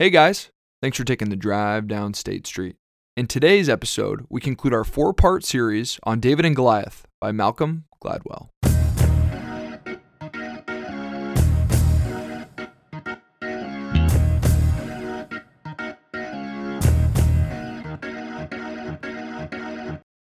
Hey guys, thanks for taking the drive down State Street. In today's episode, we conclude our four part series on David and Goliath by Malcolm Gladwell.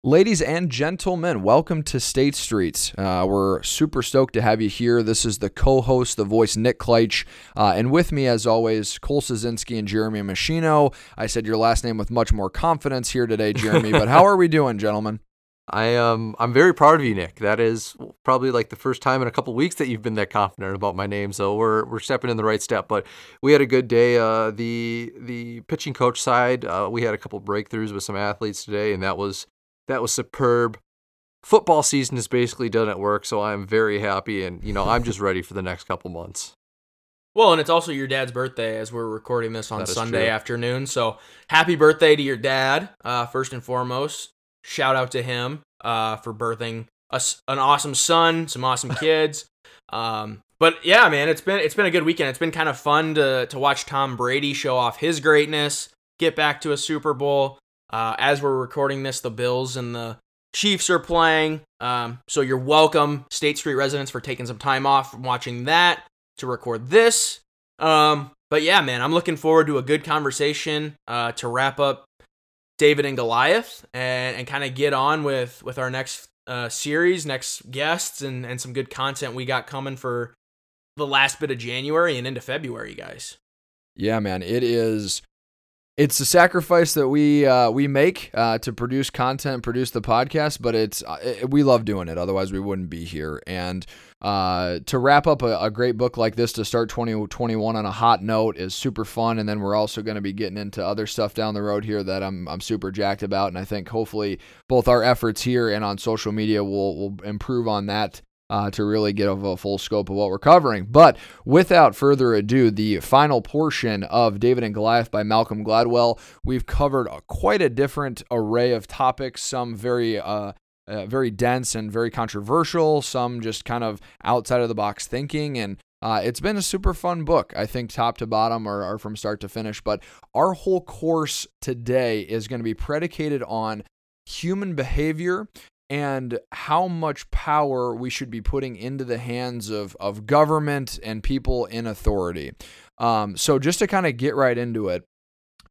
Ladies and gentlemen, welcome to State Street. Uh, we're super stoked to have you here. This is the co host, the voice, Nick Kleitch. Uh, and with me, as always, Cole Sazinski and Jeremy Machino. I said your last name with much more confidence here today, Jeremy. but how are we doing, gentlemen? I um I'm very proud of you, Nick. That is probably like the first time in a couple weeks that you've been that confident about my name. So we're we're stepping in the right step. But we had a good day. Uh, the the pitching coach side, uh, we had a couple breakthroughs with some athletes today, and that was that was superb. Football season is basically done at work, so I'm very happy, and you know I'm just ready for the next couple months. Well, and it's also your dad's birthday as we're recording this on Sunday true. afternoon. So happy birthday to your dad, uh, first and foremost. Shout out to him uh, for birthing us an awesome son, some awesome kids. Um, but yeah, man, it's been it's been a good weekend. It's been kind of fun to to watch Tom Brady show off his greatness, get back to a Super Bowl. Uh, as we're recording this, the Bills and the Chiefs are playing. Um, so you're welcome, State Street residents, for taking some time off from watching that to record this. Um, but yeah, man, I'm looking forward to a good conversation uh, to wrap up David and Goliath and, and kind of get on with with our next uh, series, next guests, and and some good content we got coming for the last bit of January and into February, guys. Yeah, man, it is. It's a sacrifice that we uh, we make uh, to produce content, produce the podcast, but it's uh, it, we love doing it. Otherwise, we wouldn't be here. And uh, to wrap up a, a great book like this to start 2021 on a hot note is super fun. And then we're also going to be getting into other stuff down the road here that I'm I'm super jacked about. And I think hopefully both our efforts here and on social media will will improve on that uh, to really get a, full scope of what we're covering. But without further ado, the final portion of David and Goliath by Malcolm Gladwell. We've covered a, quite a different array of topics, some very uh, uh, very dense and very controversial, some just kind of outside of the box thinking. And uh, it's been a super fun book, I think, top to bottom or, or from start to finish. But our whole course today is going to be predicated on human behavior and how much power we should be putting into the hands of, of government and people in authority. Um, so, just to kind of get right into it,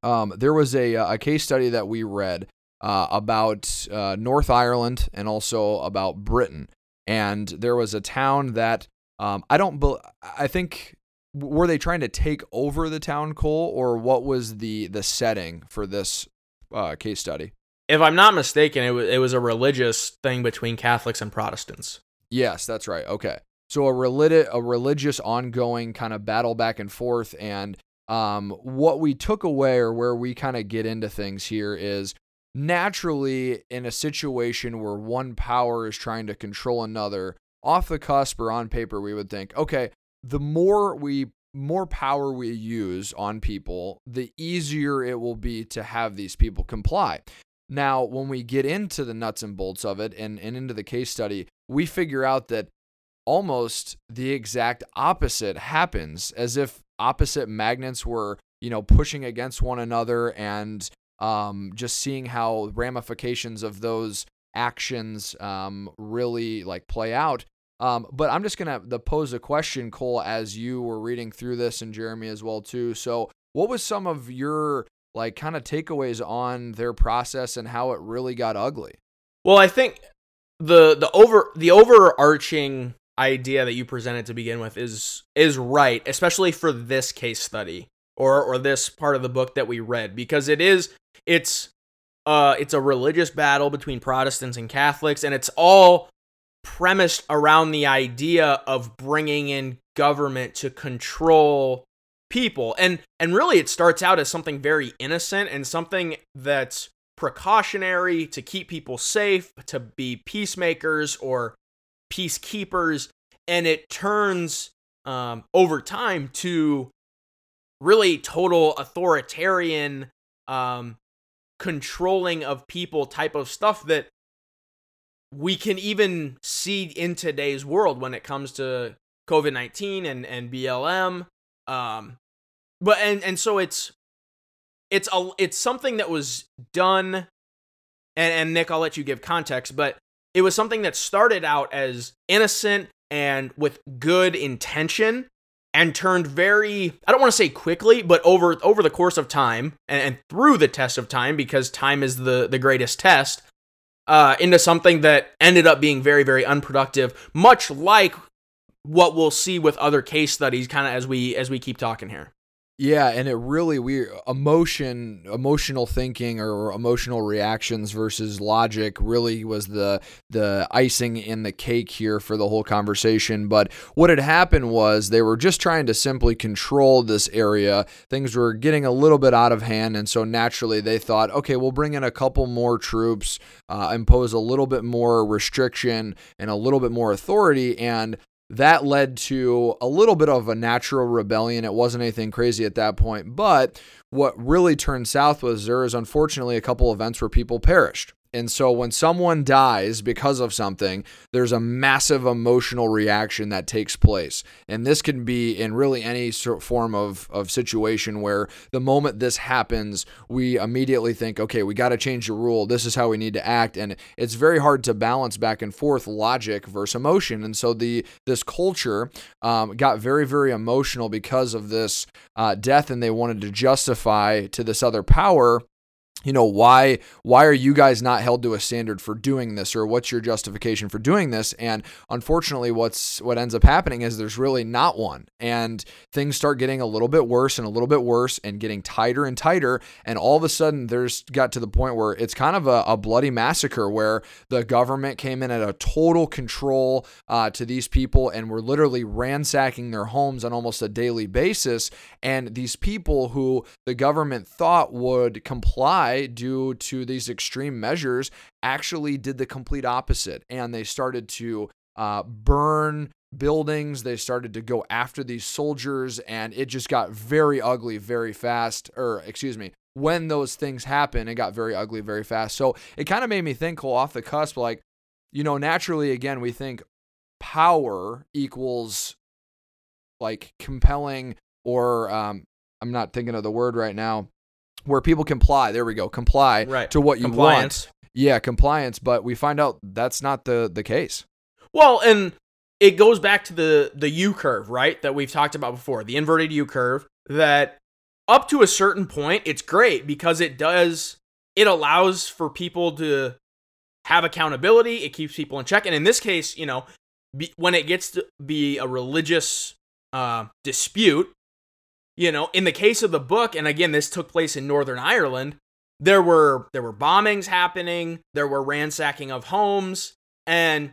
um, there was a, a case study that we read uh, about uh, North Ireland and also about Britain. And there was a town that um, I don't, bel I think, were they trying to take over the town, Cole, or what was the the setting for this uh, case study? If I'm not mistaken, it was it was a religious thing between Catholics and Protestants. Yes, that's right. Okay. So a religi- a religious ongoing kind of battle back and forth and um, what we took away or where we kind of get into things here is naturally in a situation where one power is trying to control another off the cusp or on paper we would think okay the more we more power we use on people the easier it will be to have these people comply now, when we get into the nuts and bolts of it and, and into the case study, we figure out that almost the exact opposite happens as if opposite magnets were, you know, pushing against one another and um, just seeing how ramifications of those actions um, really like play out. Um, but I'm just gonna pose a question, Cole, as you were reading through this, and Jeremy as well too. So, what was some of your like kind of takeaways on their process and how it really got ugly. Well, I think the the over the overarching idea that you presented to begin with is is right, especially for this case study or or this part of the book that we read because it is it's uh it's a religious battle between Protestants and Catholics and it's all premised around the idea of bringing in government to control people and and really it starts out as something very innocent and something that's precautionary to keep people safe to be peacemakers or peacekeepers and it turns um, over time to really total authoritarian um, controlling of people type of stuff that we can even see in today's world when it comes to COVID 19 and, and BLM. Um, but and and so it's it's a it's something that was done and and Nick I'll let you give context but it was something that started out as innocent and with good intention and turned very I don't want to say quickly but over over the course of time and, and through the test of time because time is the the greatest test uh, into something that ended up being very very unproductive much like what we'll see with other case studies kind of as we as we keep talking here Yeah, and it really we emotion, emotional thinking or emotional reactions versus logic really was the the icing in the cake here for the whole conversation. But what had happened was they were just trying to simply control this area. Things were getting a little bit out of hand, and so naturally they thought, okay, we'll bring in a couple more troops, uh, impose a little bit more restriction and a little bit more authority, and that led to a little bit of a natural rebellion. It wasn't anything crazy at that point, but what really turned south was there is unfortunately a couple events where people perished. And so when someone dies because of something, there's a massive emotional reaction that takes place. And this can be in really any sort form of, of situation where the moment this happens, we immediately think, okay, we got to change the rule. This is how we need to act. And it's very hard to balance back and forth logic versus emotion. And so the this culture um, got very, very emotional because of this uh, death, and they wanted to justify to this other power you know why why are you guys not held to a standard for doing this? Or what's your justification for doing this? And unfortunately what's what ends up happening is there's really not one. And things start getting a little bit worse and a little bit worse and getting tighter and tighter. And all of a sudden there's got to the point where it's kind of a, a bloody massacre where the government came in at a total control uh, to these people and were literally ransacking their homes on almost a daily basis. And these people who the government thought would comply due to these extreme measures actually did the complete opposite. And they started to uh, burn buildings. They started to go after these soldiers, and it just got very ugly very fast. Or, excuse me, when those things happen, it got very ugly very fast. So it kind of made me think, Cole, off the cusp, like, you know, naturally, again, we think power equals like compelling or um, I'm not thinking of the word right now where people comply. There we go, comply Right. to what you Compliance. want. Yeah, compliance. But we find out that's not the the case. Well, and it goes back to the the U curve, right? That we've talked about before, the inverted U curve. That up to a certain point, it's great because it does it allows for people to have accountability. It keeps people in check, and in this case, you know, be, when it gets to be a religious uh, dispute, you know, in the case of the book, and again, this took place in Northern Ireland. There were there were bombings happening. There were ransacking of homes, and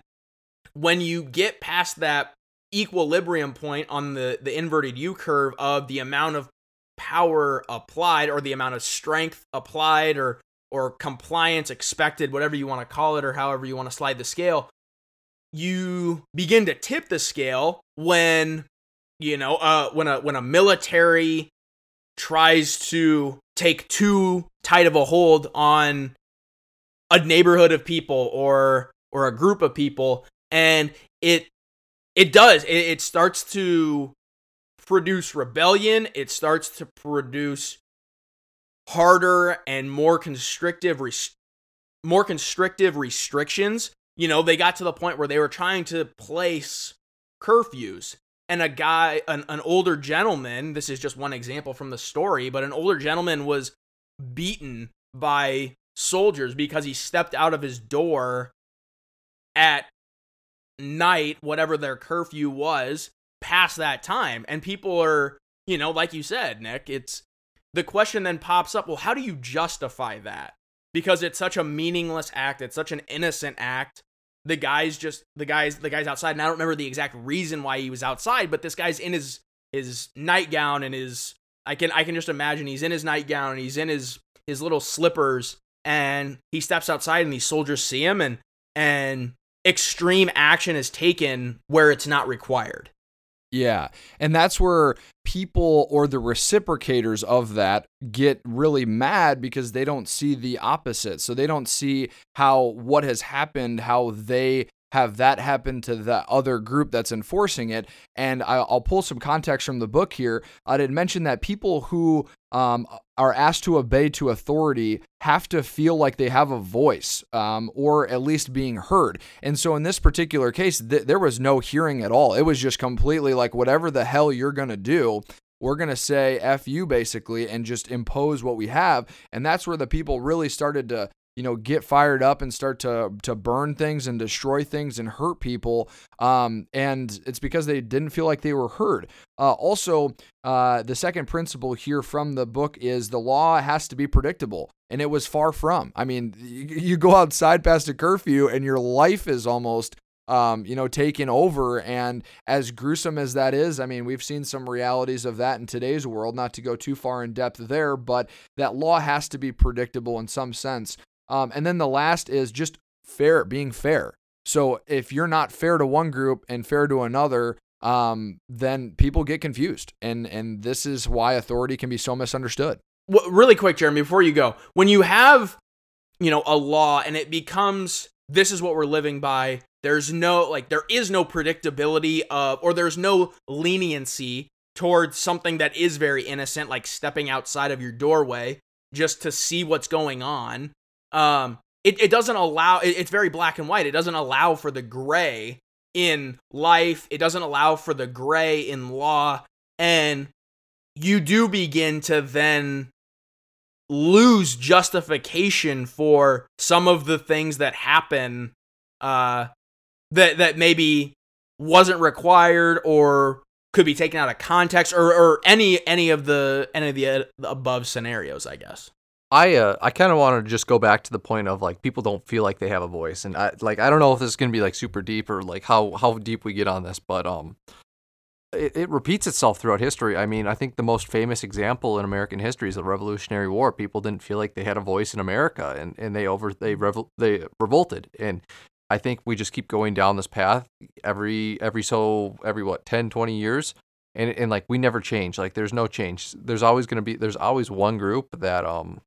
when you get past that equilibrium point on the the inverted U curve of the amount of power applied or the amount of strength applied or or compliance expected whatever you want to call it or however you want to slide the scale you begin to tip the scale when you know uh when a when a military tries to take too tight of a hold on a neighborhood of people or or a group of people and it it does. It, it starts to produce rebellion. It starts to produce harder and more constrictive res- more constrictive restrictions. You know they got to the point where they were trying to place curfews and a guy an, an older gentleman this is just one example from the story but an older gentleman was beaten by soldiers because he stepped out of his door at night whatever their curfew was past that time. And people are you know like you said nick it's the question then pops up well how do you justify that? Because it's such a meaningless act it's such an innocent act the guy's just the guy's the guy's outside and i don't remember the exact reason why he was outside but this guy's in his his nightgown and his i can i can just imagine he's in his nightgown and he's in his his little slippers and he steps outside and these soldiers see him and and extreme action is taken where it's not required Yeah. And that's where people or the reciprocators of that get really mad because they don't see the opposite. So they don't see how what has happened, how they have that happen to the other group that's enforcing it. And I, will pull some context from the book here. I did mention that people who um, are asked to obey to authority have to feel like they have a voice um, or at least being heard. And so in this particular case, th- there was no hearing at all. It was just completely like whatever the hell you're going to do, we're going to say F you basically and just impose what we have. And that's where the people really started to you know get fired up and start to to burn things and destroy things and hurt people um, and it's because they didn't feel like they were heard uh, also uh, the second principle here from the book is the law has to be predictable and it was far from i mean you, go outside past a curfew and your life is almost um, you know, taken over. And as gruesome as that is, I mean, we've seen some realities of that in today's world, not to go too far in depth there, but that law has to be predictable in some sense. Um, and then the last is just fair, being fair. So if you're not fair to one group and fair to another, um, then people get confused. And, and this is why authority can be so misunderstood. Well, really quick, Jeremy, before you go, when you have, you know, a law and it becomes this is what we're living by there's no like there is no predictability of or there's no leniency towards something that is very innocent like stepping outside of your doorway just to see what's going on. Um it, it doesn't allow it, it's very black and white. It doesn't allow for the gray in life. It doesn't allow for the gray in law and you do begin to then lose justification for some of the things that happen uh that that maybe wasn't required or could be taken out of context or, or any any of the any of the, uh, above scenarios i guess i uh i kind of want to just go back to the point of like people don't feel like they have a voice and i like i don't know if this is to be like super deep or like how how deep we get on this but um it, it repeats itself throughout history. I mean, I think the most famous example in American history is the Revolutionary War. People didn't feel like they had a voice in America, and, and they over they revol- they revolted. And I think we just keep going down this path every every so every what 10 20 years and and like we never change like there's no change there's always going to be there's always one group that um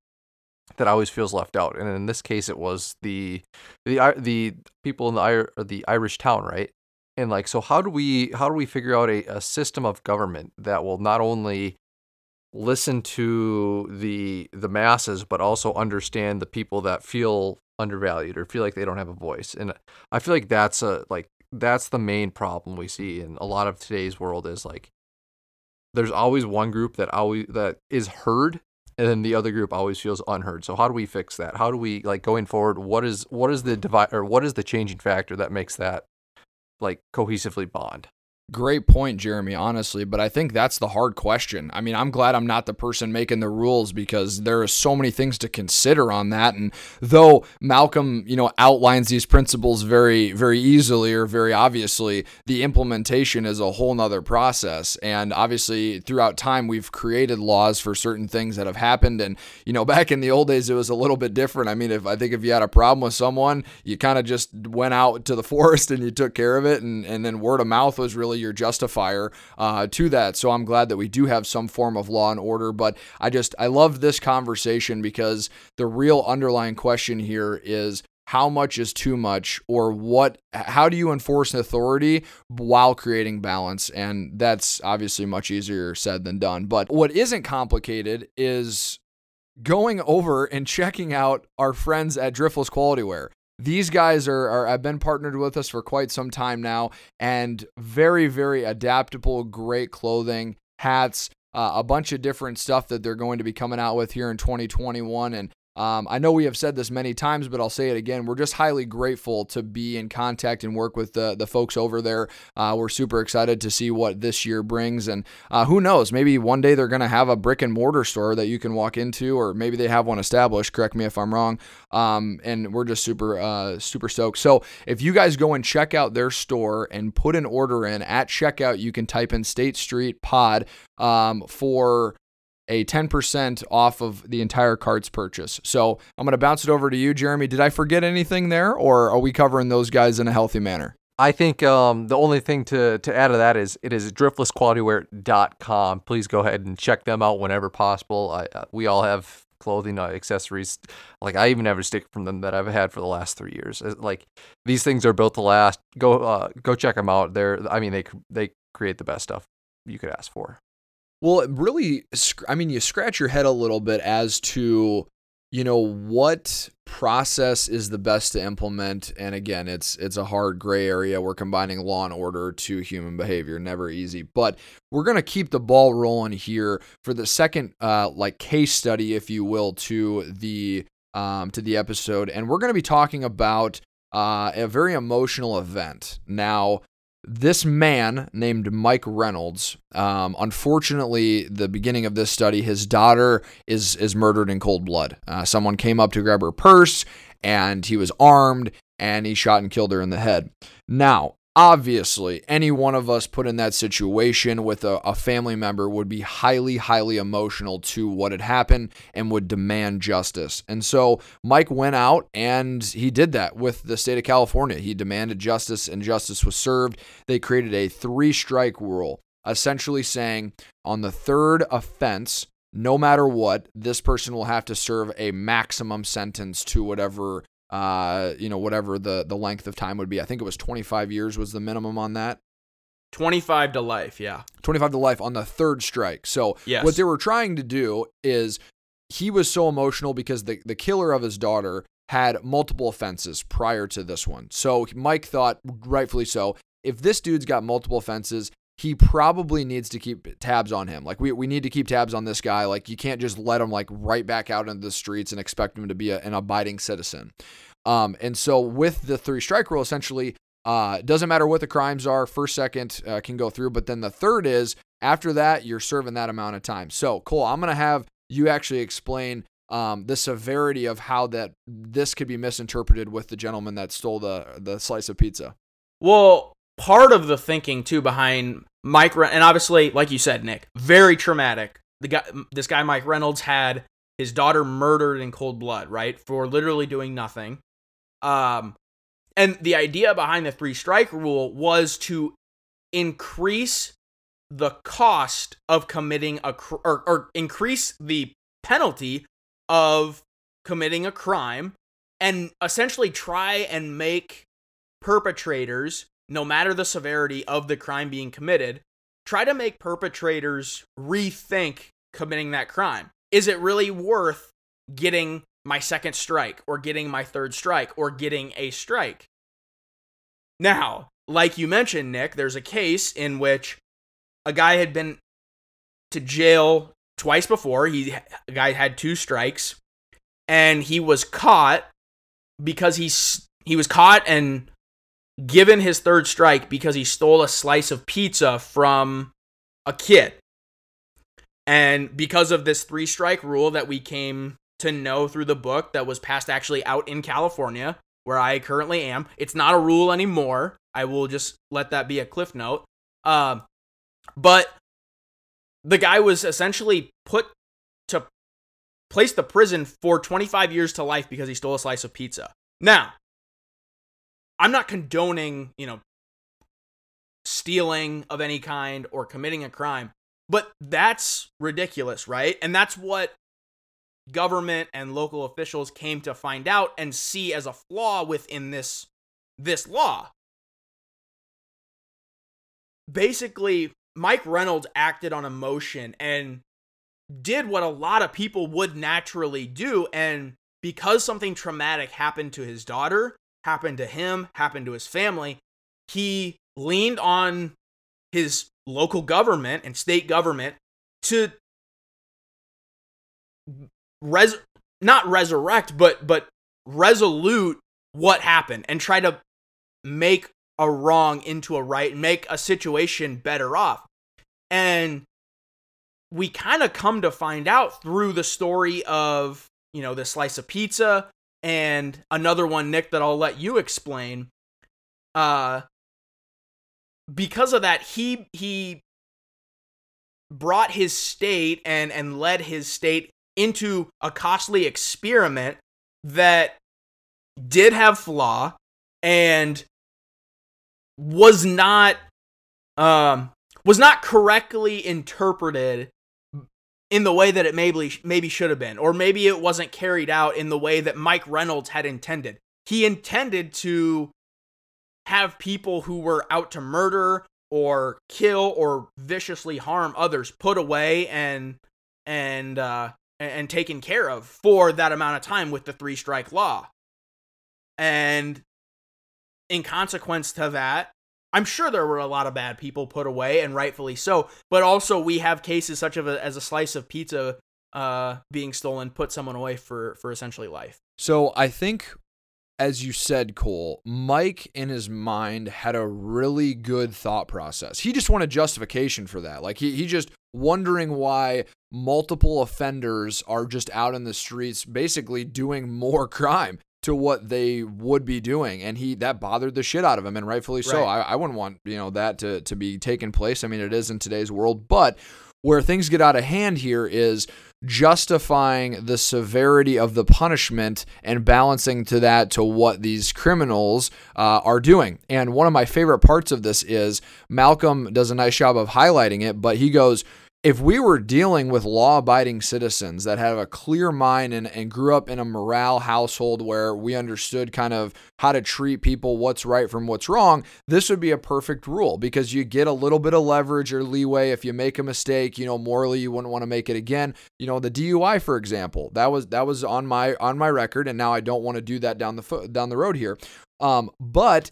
that always feels left out and in this case it was the the the people in the the Irish town right and like so how do we how do we figure out a, a system of government that will not only listen to the the masses but also understand the people that feel undervalued or feel like they don't have a voice. And I feel like that's a like that's the main problem we see in a lot of today's world is like there's always one group that always that is heard and then the other group always feels unheard. So how do we fix that? How do we like going forward what is what is the divide or what is the changing factor that makes that like cohesively bond? Great point, Jeremy, honestly, but I think that's the hard question. I mean, I'm glad I'm not the person making the rules because there are so many things to consider on that. And though Malcolm, you know, outlines these principles very, very easily or very obviously, the implementation is a whole nother process. And obviously, throughout time, we've created laws for certain things that have happened. And, you know, back in the old days, it was a little bit different. I mean, if I think if you had a problem with someone, you kind of just went out to the forest and you took care of it. And, and then word of mouth was really your justifier uh, to that. So I'm glad that we do have some form of law and order. But I just, I love this conversation because the real underlying question here is how much is too much or what how do you enforce authority while creating balance and that's obviously much easier said than done but what isn't complicated is going over and checking out our friends at Driftless Quality Wear these guys are, are have been partnered with us for quite some time now and very very adaptable great clothing hats uh, a bunch of different stuff that they're going to be coming out with here in 2021 and um, I know we have said this many times, but I'll say it again. We're just highly grateful to be in contact and work with the, the folks over there. Uh, we're super excited to see what this year brings. And uh, who knows, maybe one day they're going to have a brick and mortar store that you can walk into, or maybe they have one established. Correct me if I'm wrong. Um, and we're just super, uh, super stoked. So if you guys go and check out their store and put an order in at checkout, you can type in State Street Pod um, for a 10% off of the entire cart's purchase. So I'm going to bounce it over to you, Jeremy. Did I forget anything there, or are we covering those guys in a healthy manner? I think um, the only thing to, to add to that is it is driftlessqualitywear.com. Please go ahead and check them out whenever possible. I, uh, we all have clothing, uh, accessories. Like I even have a stick from them that I've had for the last three years. Like these things are built to last. Go uh, go check them out. They're I mean they they create the best stuff you could ask for. Well, it really, I mean, you scratch your head a little bit as to, you know, what process is the best to implement. And again, it's it's a hard gray area. We're combining law and order to human behavior, never easy. But we're gonna keep the ball rolling here for the second, uh, like case study, if you will, to the um, to the episode, and we're gonna be talking about uh, a very emotional event. Now, this man named Mike Reynolds, um, unfortunately, the beginning of this study, his daughter is is murdered in cold blood. Uh, someone came up to grab her purse, and he was armed, and he shot and killed her in the head. Now, obviously, any one of us put in that situation with a, a family member would be highly, highly emotional to what had happened and would demand justice. And so Mike went out and he did that with the state of California. He demanded justice and justice was served. They created a three strike rule, essentially saying on the third offense, no matter what, this person will have to serve a maximum sentence to whatever uh, you know, whatever the the length of time would be. I think it was 25 years was the minimum on that. 25 to life, yeah. 25 to life on the third strike. So Yes. what they were trying to do is he was so emotional because the, the killer of his daughter had multiple offenses prior to this one. So Mike thought, rightfully so, if this dude's got multiple offenses, he probably needs to keep tabs on him. Like we, we need to keep tabs on this guy. Like you can't just let him like right back out into the streets and expect him to be a, an abiding citizen. Um, and so with the three strike rule, essentially, uh, it doesn't matter what the crimes are. First, second uh, can go through, but then the third is after that you're serving that amount of time. So Cole, I'm gonna have you actually explain um, the severity of how that this could be misinterpreted with the gentleman that stole the the slice of pizza. Well, part of the thinking too behind Mike Re- and obviously, like you said, Nick, very traumatic. The guy, this guy, Mike Reynolds, had his daughter murdered in cold blood, right, for literally doing nothing. Um, and the idea behind the three strike rule was to increase the cost of committing a cr- or, or increase the penalty of committing a crime and essentially try and make perpetrators no matter the severity of the crime being committed try to make perpetrators rethink committing that crime. Is it really worth getting my second strike or getting my third strike or getting a strike? Now like you mentioned nick there's a case in which a guy had been to jail twice before. He a guy had two strikes and he was caught because he's he was caught and given his third strike because he stole a slice of pizza from a kid. And because of this three strike rule that we came to know through the book that was passed actually out in California, where I currently am, it's not a rule anymore. I will just let that be a cliff note. Um, but the guy was essentially put to place the prison for 25 years to life because he stole a slice of pizza. Now, I'm not condoning, you know, stealing of any kind or committing a crime, but that's ridiculous, right? And that's what government and local officials came to find out and see as a flaw within this this law. Basically, Mike Reynolds acted on emotion and did what a lot of people would naturally do and because something traumatic happened to his daughter, happened to him, happened to his family, he leaned on his local government and state government to res not resurrect but but resolute what happened and try to make a wrong into a right make a situation better off. And we kind of come to find out through the story of, you know, the slice of pizza and another one, Nick, that I'll let you explain. Uh, because of that, he he brought his state and and led his state into a costly experiment that did have flaw and was not um was not correctly interpreted in the way that it maybe maybe should have been, or maybe it wasn't carried out in the way that Mike Reynolds had intended. He intended to have people who were out to murder or kill or viciously harm others put away and and uh, and taken care of for that amount of time with the three strike law. And in consequence to that, I'm sure there were a lot of bad people put away, and rightfully so. But also, we have cases such of a, as a slice of pizza uh, being stolen, put someone away for for essentially life. So I think, as you said, Cole, Mike in his mind had a really good thought process. He just wanted justification for that. Like he he just wondering why multiple offenders are just out in the streets, basically doing more crime to what they would be doing and he that bothered the shit out of him and rightfully so. Right. I, I wouldn't want you know that to, to be taking place. I mean it is in today's world but where things get out of hand here is justifying the severity of the punishment and balancing to that to what these criminals uh, are doing. And one of my favorite parts of this is malcolm does a nice job of highlighting it but he goes if we were dealing with law abiding citizens that have a clear mind and, and grew up in a morale household where we understood kind of how to treat people, what's right from what's wrong, this would be a perfect rule because you get a little bit of leverage or leeway. If you make a mistake, you know, morally you wouldn't want to make it again. You know, the DUI, for example, that was that was on my on my record, and now I don't want to do that down the fo- down the road here. Um, but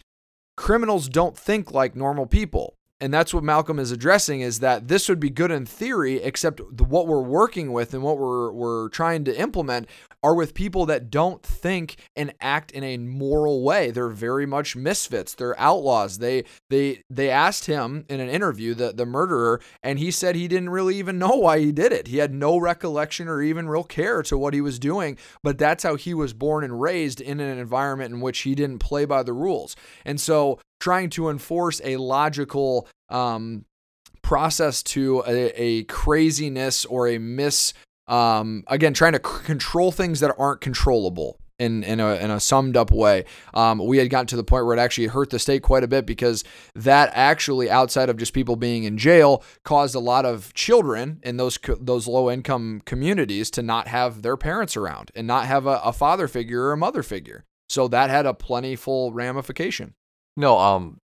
criminals don't think like normal people and that's what Malcolm is addressing is that this would be good in theory except the, what we're working with and what we're we're trying to implement are with people that don't think and act in a moral way. They're very much misfits. They're outlaws. They they they asked him in an interview the the murderer and he said he didn't really even know why he did it. He had no recollection or even real care to what he was doing but that's how he was born and raised in an environment in which he didn't play by the rules. And so trying to enforce a logical um, process to a, a craziness or a miss um, again trying to c- control things that aren't controllable in, in, a, in a summed up way. Um, we had gotten to the point where it actually hurt the state quite a bit because that actually outside of just people being in jail caused a lot of children in those co- those low income communities to not have their parents around and not have a, a father figure or a mother figure. So that had a plentiful ramification. No, um,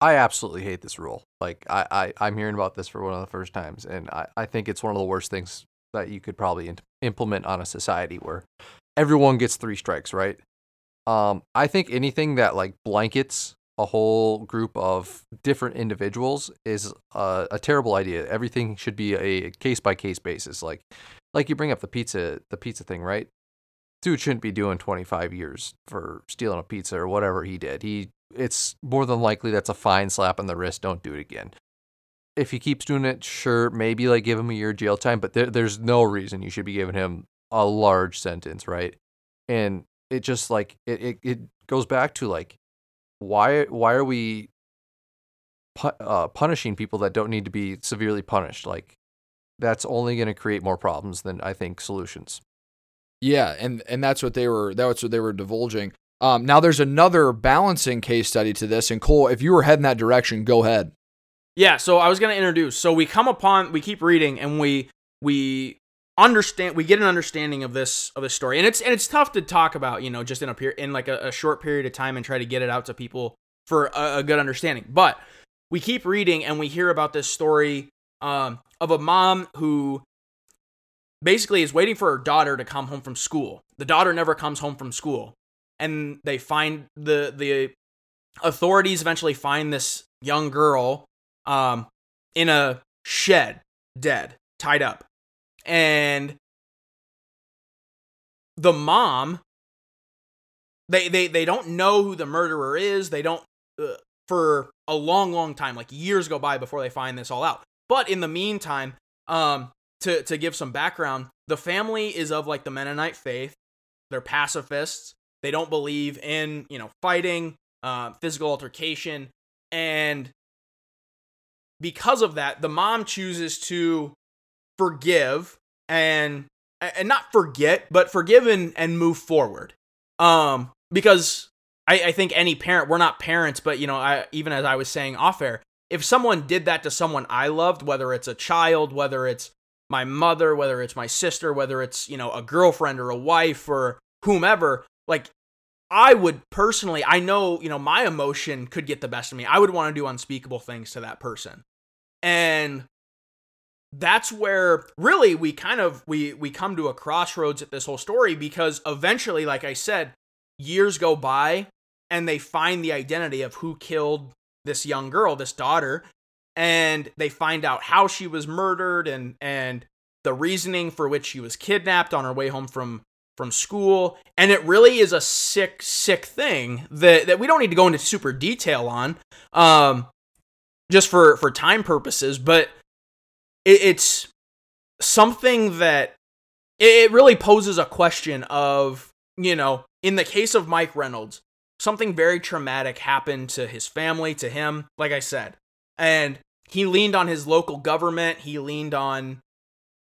I absolutely hate this rule. Like I, I I'm hearing about this for one of the first times, and I, I think it's one of the worst things that you could probably implement on a society where everyone gets three strikes, right? Um, I think anything that like blankets a whole group of different individuals is a, a terrible idea. Everything should be a case by case basis. Like, like you bring up the pizza, the pizza thing, right? Dude shouldn't be doing 25 years for stealing a pizza or whatever he did. He, it's more than likely that's a fine slap on the wrist. Don't do it again. If he keeps doing it, sure, maybe like give him a year jail time, but there, there's no reason you should be giving him a large sentence, right? And it just like it, it, it goes back to like why why are we pu- uh, punishing people that don't need to be severely punished? Like that's only going to create more problems than I think solutions. Yeah, and and that's what they were that's what they were divulging. Um, now there's another balancing case study to this, and Cole, if you were heading that direction, go ahead. Yeah, so I was going to introduce. So we come upon we keep reading and we we understand we get an understanding of this of this story. And it's and it's tough to talk about, you know, just in a period in like a, a short period of time and try to get it out to people for a, a good understanding. But we keep reading and we hear about this story um, of a mom who basically is waiting for her daughter to come home from school. The daughter never comes home from school. And they find the the authorities eventually find this young girl um, in a shed, dead, tied up. And the mom, they, they, they don't know who the murderer is. They don't, uh, for a long, long time, like years go by before they find this all out. But in the meantime, um, to, to give some background, the family is of like the Mennonite faith. They're pacifists. They don't believe in, you know, fighting, uh, physical altercation. And because of that, the mom chooses to forgive and and not forget, but forgive and, and move forward. Um, because I, I think any parent, we're not parents, but you know, I even as I was saying off air, if someone did that to someone I loved, whether it's a child, whether it's my mother, whether it's my sister, whether it's, you know, a girlfriend or a wife or whomever, like I would personally, I know, you know, my emotion could get the best of me. I would want to do unspeakable things to that person. And that's where really we kind of we we come to a crossroads at this whole story because eventually like I said, years go by and they find the identity of who killed this young girl, this daughter, and they find out how she was murdered and and the reasoning for which she was kidnapped on her way home from from school and it really is a sick sick thing that that we don't need to go into super detail on um just for for time purposes but it, it's something that it really poses a question of you know in the case of Mike Reynolds something very traumatic happened to his family to him like I said and he leaned on his local government he leaned on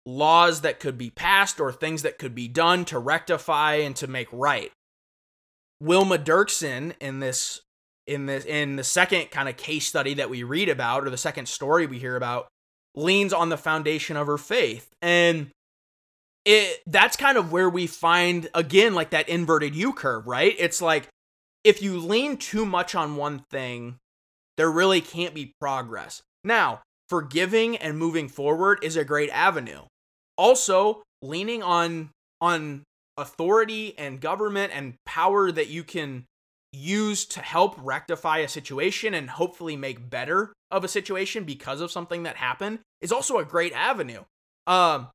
laws that could be passed or things that could be done to rectify and to make right. Wilma Derksen in this in this in the second kind of case study that we read about or the second story we hear about leans on the foundation of her faith. And it that's kind of where we find again like that inverted U curve, right? It's like if you lean too much on one thing, there really can't be progress. Now, forgiving and moving forward is a great avenue also leaning on on authority and government and power that you can use to help rectify a situation and hopefully make better of a situation because of something that happened is also a great avenue. Um,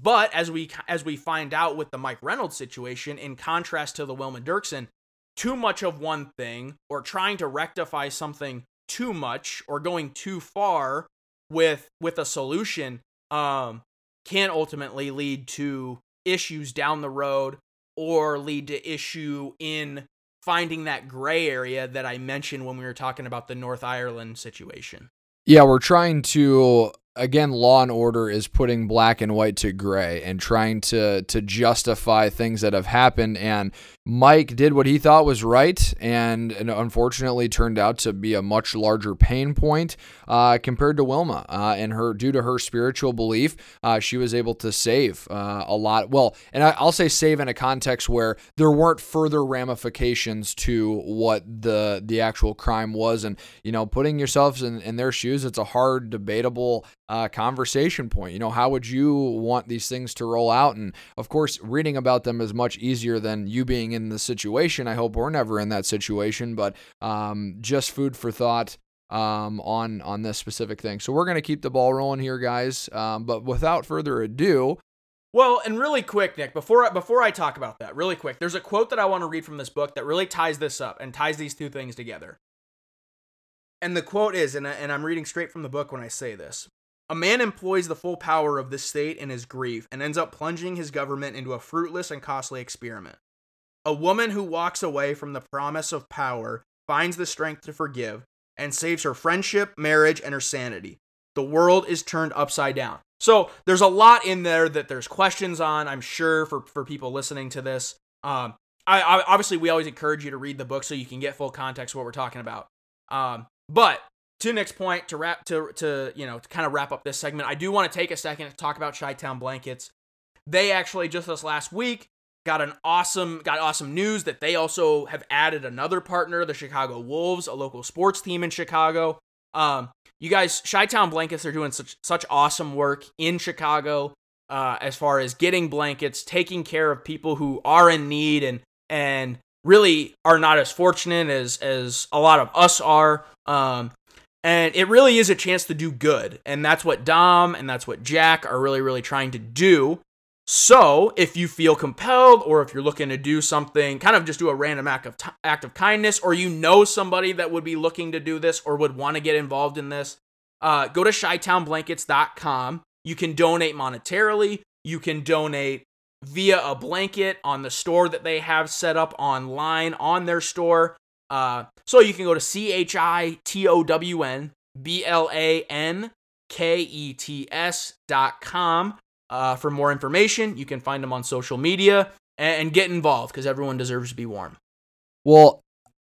but as we as we find out with the Mike Reynolds situation, in contrast to the Wilma Derksen, too much of one thing or trying to rectify something too much or going too far with with a solution um can ultimately lead to issues down the road or lead to issue in finding that gray area that I mentioned when we were talking about the North Ireland situation. Yeah, we're trying to again law and order is putting black and white to gray and trying to to justify things that have happened and Mike did what he thought was right and, and unfortunately turned out to be a much larger pain point uh, compared to Wilma uh, and her due to her spiritual belief uh, she was able to save uh, a lot well and I, I'll say save in a context where there weren't further ramifications to what the the actual crime was and you know putting yourselves in, in their shoes it's a hard debatable uh, conversation point. You know, how would you want these things to roll out? And of course, reading about them is much easier than you being in the situation. I hope we're never in that situation, but um, just food for thought um, on on this specific thing. So we're gonna keep the ball rolling here, guys. Um, but without further ado. Well, and really quick, Nick, before I, before I talk about that, really quick, there's a quote that I want to read from this book that really ties this up and ties these two things together. And the quote is, and, I, and I'm reading straight from the book when I say this a man employs the full power of the state in his grief and ends up plunging his government into a fruitless and costly experiment. A woman who walks away from the promise of power finds the strength to forgive and saves her friendship, marriage, and her sanity. The world is turned upside down. So there's a lot in there that there's questions on, I'm sure, for, for people listening to this. Um, I, I, obviously, we always encourage you to read the book so you can get full context of what we're talking about. Um, but to Nick's point, to wrap to to you know to kind of wrap up this segment, I do want to take a second to talk about Chi-Town Blankets. They actually just this last week got an awesome got awesome news that they also have added another partner, the Chicago Wolves, a local sports team in Chicago. Um, you guys, Chi-Town Blankets are doing such such awesome work in Chicago uh, as far as getting blankets, taking care of people who are in need and and really are not as fortunate as as a lot of us are. Um, and it really is a chance to do good. And that's what Dom and that's what Jack are really, really trying to do. So, if you feel compelled or if you're looking to do something, kind of just do a random act of, t- act of kindness, or you know somebody that would be looking to do this or would want to get involved in this, uh, go to chi You can donate monetarily. You can donate via a blanket on the store that they have set up online on their store. Uh, so you can go to C H I T O W N B L A N K E T S dot com uh, for more information. You can find them on social media and, and get involved because everyone deserves to be warm. Well,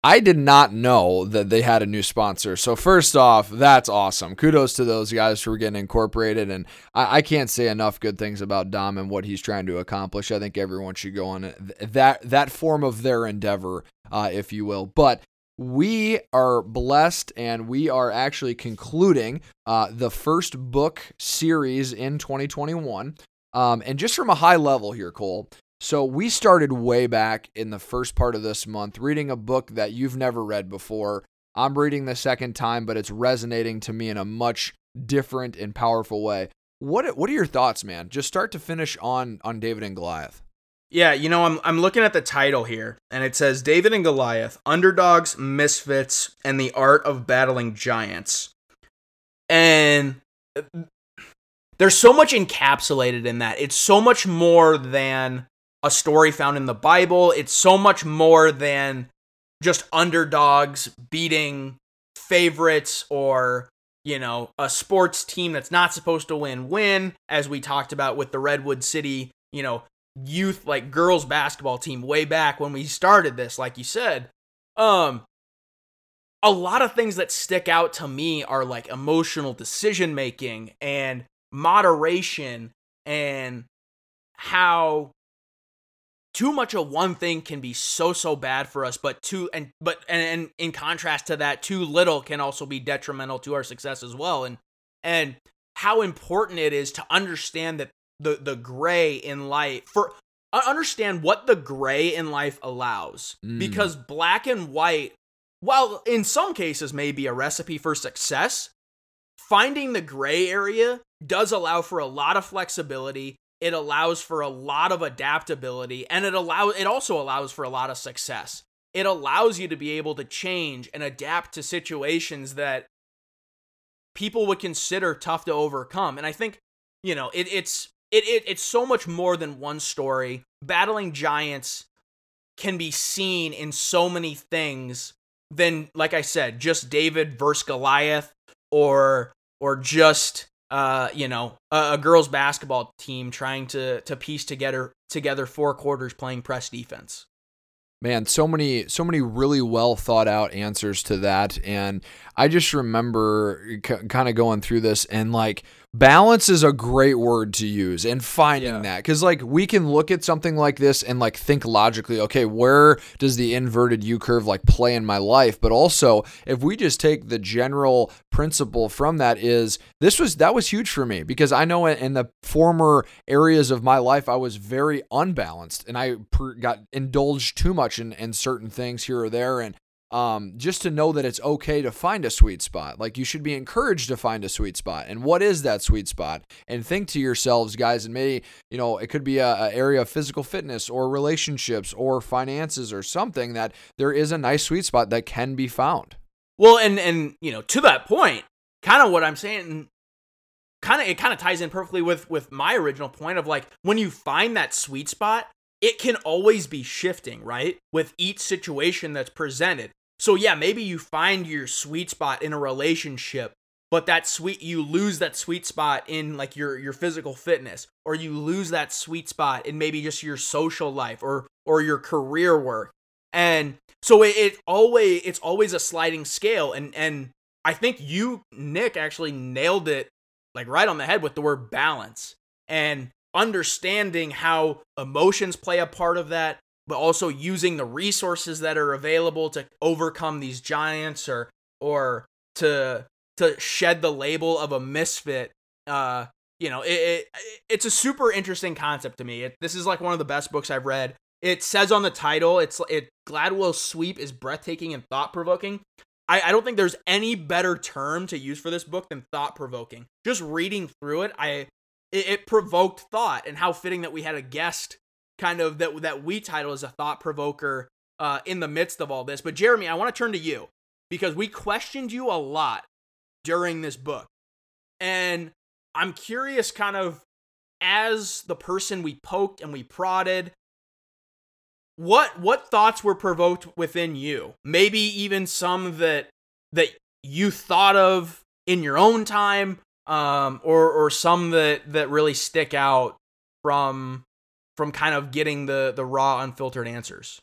I did not know that they had a new sponsor. So first off, that's awesome. Kudos to those guys for getting incorporated, and I, I can't say enough good things about Dom and what he's trying to accomplish. I think everyone should go on that that form of their endeavor, uh, if you will. But we are blessed and we are actually concluding uh, the first book series in 2021. Um, and just from a high level here, Cole, so we started way back in the first part of this month reading a book that you've never read before. I'm reading the second time, but it's resonating to me in a much different and powerful way. What what are your thoughts, man? Just start to finish on on David and Goliath. Yeah, you know, I'm I'm looking at the title here, and it says David and Goliath: Underdogs, Misfits, and the Art of Battling Giants. And uh, there's so much encapsulated in that. It's so much more than a story found in the Bible. It's so much more than just underdogs beating favorites or, you know, a sports team that's not supposed to win win, as we talked about with the Redwood City, you know, youth like girls basketball team way back when we started this, like you said. Um, a lot of things that stick out to me are like emotional decision making and moderation and how too much of one thing can be so so bad for us but too and but and, and in contrast to that too little can also be detrimental to our success as well and and how important it is to understand that the the gray in life for understand what the gray in life allows. Mm. because black and white while in some cases may be a recipe for success finding the gray area does allow for a lot of flexibility. It allows for a lot of adaptability and it allows it also allows for a lot of success. It allows you to be able to change and adapt to situations that people would consider tough to overcome and i think you know it, it's it, it it's so much more than one story battling giants can be seen in so many things than like i said just david versus goliath or or just uh, you know, a, a, girls basketball team trying to to piece together together four quarters playing press defense. Man, so many so many really well thought out answers to that and I just remember c- kind of going through this and like balance is a great word to use and finding yeah. that because like we can look at something like this and like think logically okay where does the inverted u curve like play in my life but also if we just take the general principle from that is this was that was huge for me because i know in the former areas of my life i was very unbalanced and i got indulged too much in, in certain things here or there and um, just to know that it's okay to find a sweet spot. Like you should be encouraged to find a sweet spot. And what is that sweet spot? And think to yourselves, guys, and maybe, you know, it could be a, a area of physical fitness or relationships or finances or something that there is a nice sweet spot that can be found. Well, and, and, you know, to that point, kind of what I'm saying, kind of, it kind of ties in perfectly with, with my original point of like, when you find that sweet spot, it can always be shifting, right? With each situation that's presented. So yeah, maybe you find your sweet spot in a relationship, but that sweet you lose that sweet spot in like your your physical fitness or you lose that sweet spot in maybe just your social life or or your career work. And so it, it always it's always a sliding scale and and I think you Nick actually nailed it like right on the head with the word balance. And understanding how emotions play a part of that but also using the resources that are available to overcome these giants or or to to shed the label of a misfit uh you know it, it it's a super interesting concept to me. It, this is like one of the best books i've read. It says on the title it's it gladwell's sweep is breathtaking and thought-provoking. I, I don't think there's any better term to use for this book than thought-provoking. Just reading through it i it, it provoked thought and how fitting that we had a guest kind of that that we title as a thought provoker uh, in the midst of all this. But Jeremy, I want to turn to you because we questioned you a lot during this book, and I'm curious, kind of as the person we poked and we prodded. What what thoughts were provoked within you? Maybe even some that that you thought of in your own time, um, or or some that that really stick out from from kind of getting the the raw unfiltered answers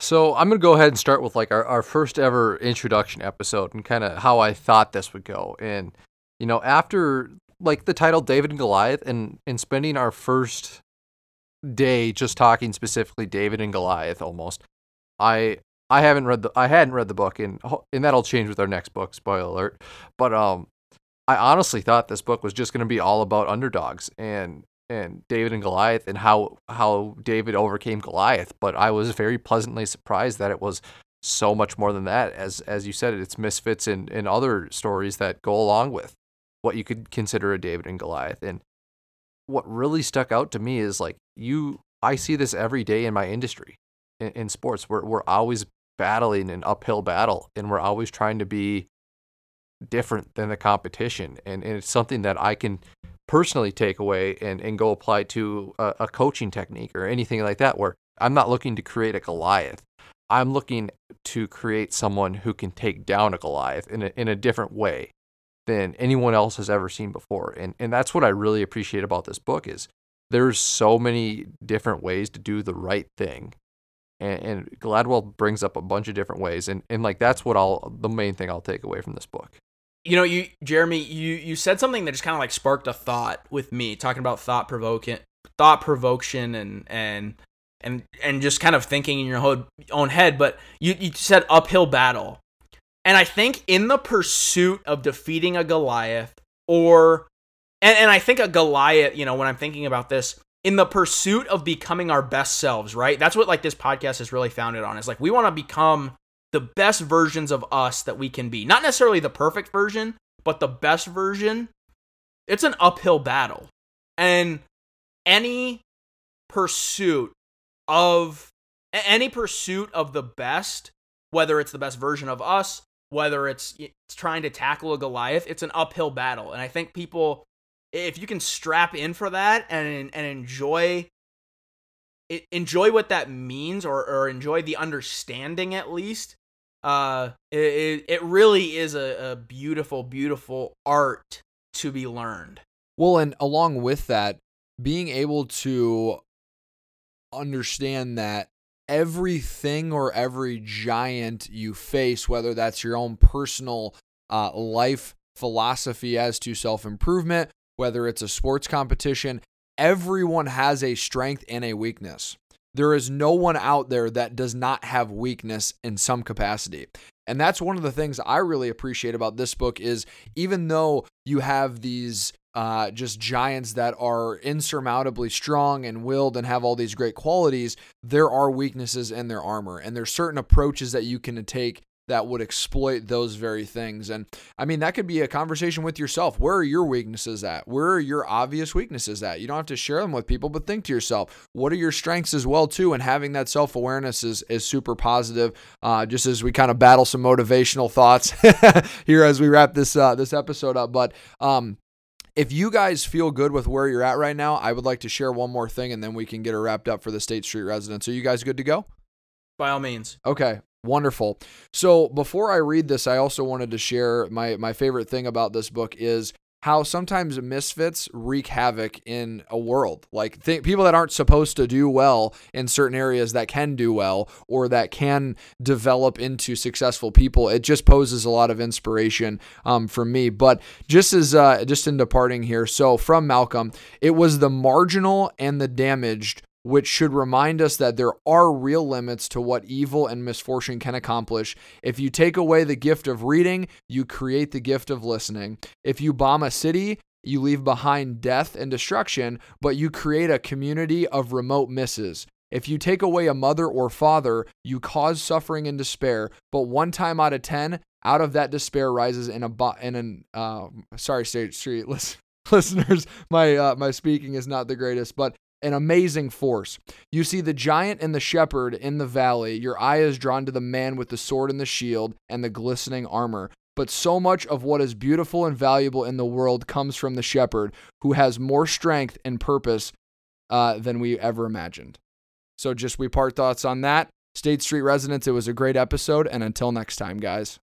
So I'm gonna go ahead and start with like our, our first ever introduction episode and kind of how I thought this would go. And you know, after like the title David and Goliath and and spending our first day just talking specifically David and Goliath almost, I I haven't read the I hadn't read the book and and that'll change with our next book, spoiler alert. But um I honestly thought this book was just gonna be all about underdogs and and David and Goliath and how how David overcame Goliath, but I was very pleasantly surprised that it was so much more than that. As as you said, it's misfits and, and other stories that go along with what you could consider a David and Goliath. And what really stuck out to me is like you I see this every day in my industry in, in sports. We're we're always battling an uphill battle and we're always trying to be different than the competition. And, and it's something that I can personally take away and, and go apply to a, a coaching technique or anything like that where I'm not looking to create a Goliath. I'm looking to create someone who can take down a Goliath in a, in a different way than anyone else has ever seen before. And, and that's what I really appreciate about this book is there's so many different ways to do the right thing. And, and Gladwell brings up a bunch of different ways. And, and like, that's what I'll, the main thing I'll take away from this book you know, you Jeremy, you you said something that just kind of like sparked a thought with me, talking about thought provoking, thought provocation, and and and and just kind of thinking in your own head. But you you said uphill battle, and I think in the pursuit of defeating a Goliath, or and and I think a Goliath, you know, when I'm thinking about this, in the pursuit of becoming our best selves, right? That's what like this podcast is really founded on. Is like we want to become the best versions of us that we can be. Not necessarily the perfect version, but the best version. It's an uphill battle. And any pursuit of any pursuit of the best, whether it's the best version of us, whether it's, it's trying to tackle a Goliath, it's an uphill battle. And I think people if you can strap in for that and and enjoy enjoy what that means or, or enjoy the understanding at least uh it, it really is a, a beautiful beautiful art to be learned. Well and along with that being able to understand that everything or every giant you face whether that's your own personal uh, life philosophy as to self-improvement whether it's a sports competition everyone has a strength and a weakness there is no one out there that does not have weakness in some capacity. And that's one of the things I really appreciate about this book is even though you have these uh, just giants that are insurmountably strong and willed and have all these great qualities, there are weaknesses in their armor. And there's certain approaches that you can take that would exploit those very things. And I mean, that could be a conversation with yourself. Where are your weaknesses at? Where are your obvious weaknesses at? You don't have to share them with people, but think to yourself, what are your strengths as well too? And having that self awareness is is super positive. Uh, just as we kind of battle some motivational thoughts here as we wrap this uh, this episode up, but um, if you guys feel good with where you're at right now, I would like to share one more thing and then we can get it wrapped up for the State Street residents. Are you guys good to go? By all means. Okay. Wonderful. So before I read this, I also wanted to share my my favorite thing about this book is how sometimes misfits wreak havoc in a world. Like th- people that aren't supposed to do well in certain areas that can do well or that can develop into successful people. It just poses a lot of inspiration um, for me. But just as uh, just in departing here, so from Malcolm, it was the marginal and the damaged which should remind us that there are real limits to what evil and misfortune can accomplish. If you take away the gift of reading, you create the gift of listening. If you bomb a city, you leave behind death and destruction, but you create a community of remote misses. If you take away a mother or father, you cause suffering and despair, but one time out of 10, out of that despair rises in a bo- in an uh, sorry state street listeners my uh, my speaking is not the greatest but an amazing force. You see the giant and the shepherd in the valley. Your eye is drawn to the man with the sword and the shield and the glistening armor. But so much of what is beautiful and valuable in the world comes from the shepherd, who has more strength and purpose uh, than we ever imagined. So, just we part thoughts on that. State Street residents, it was a great episode. And until next time, guys.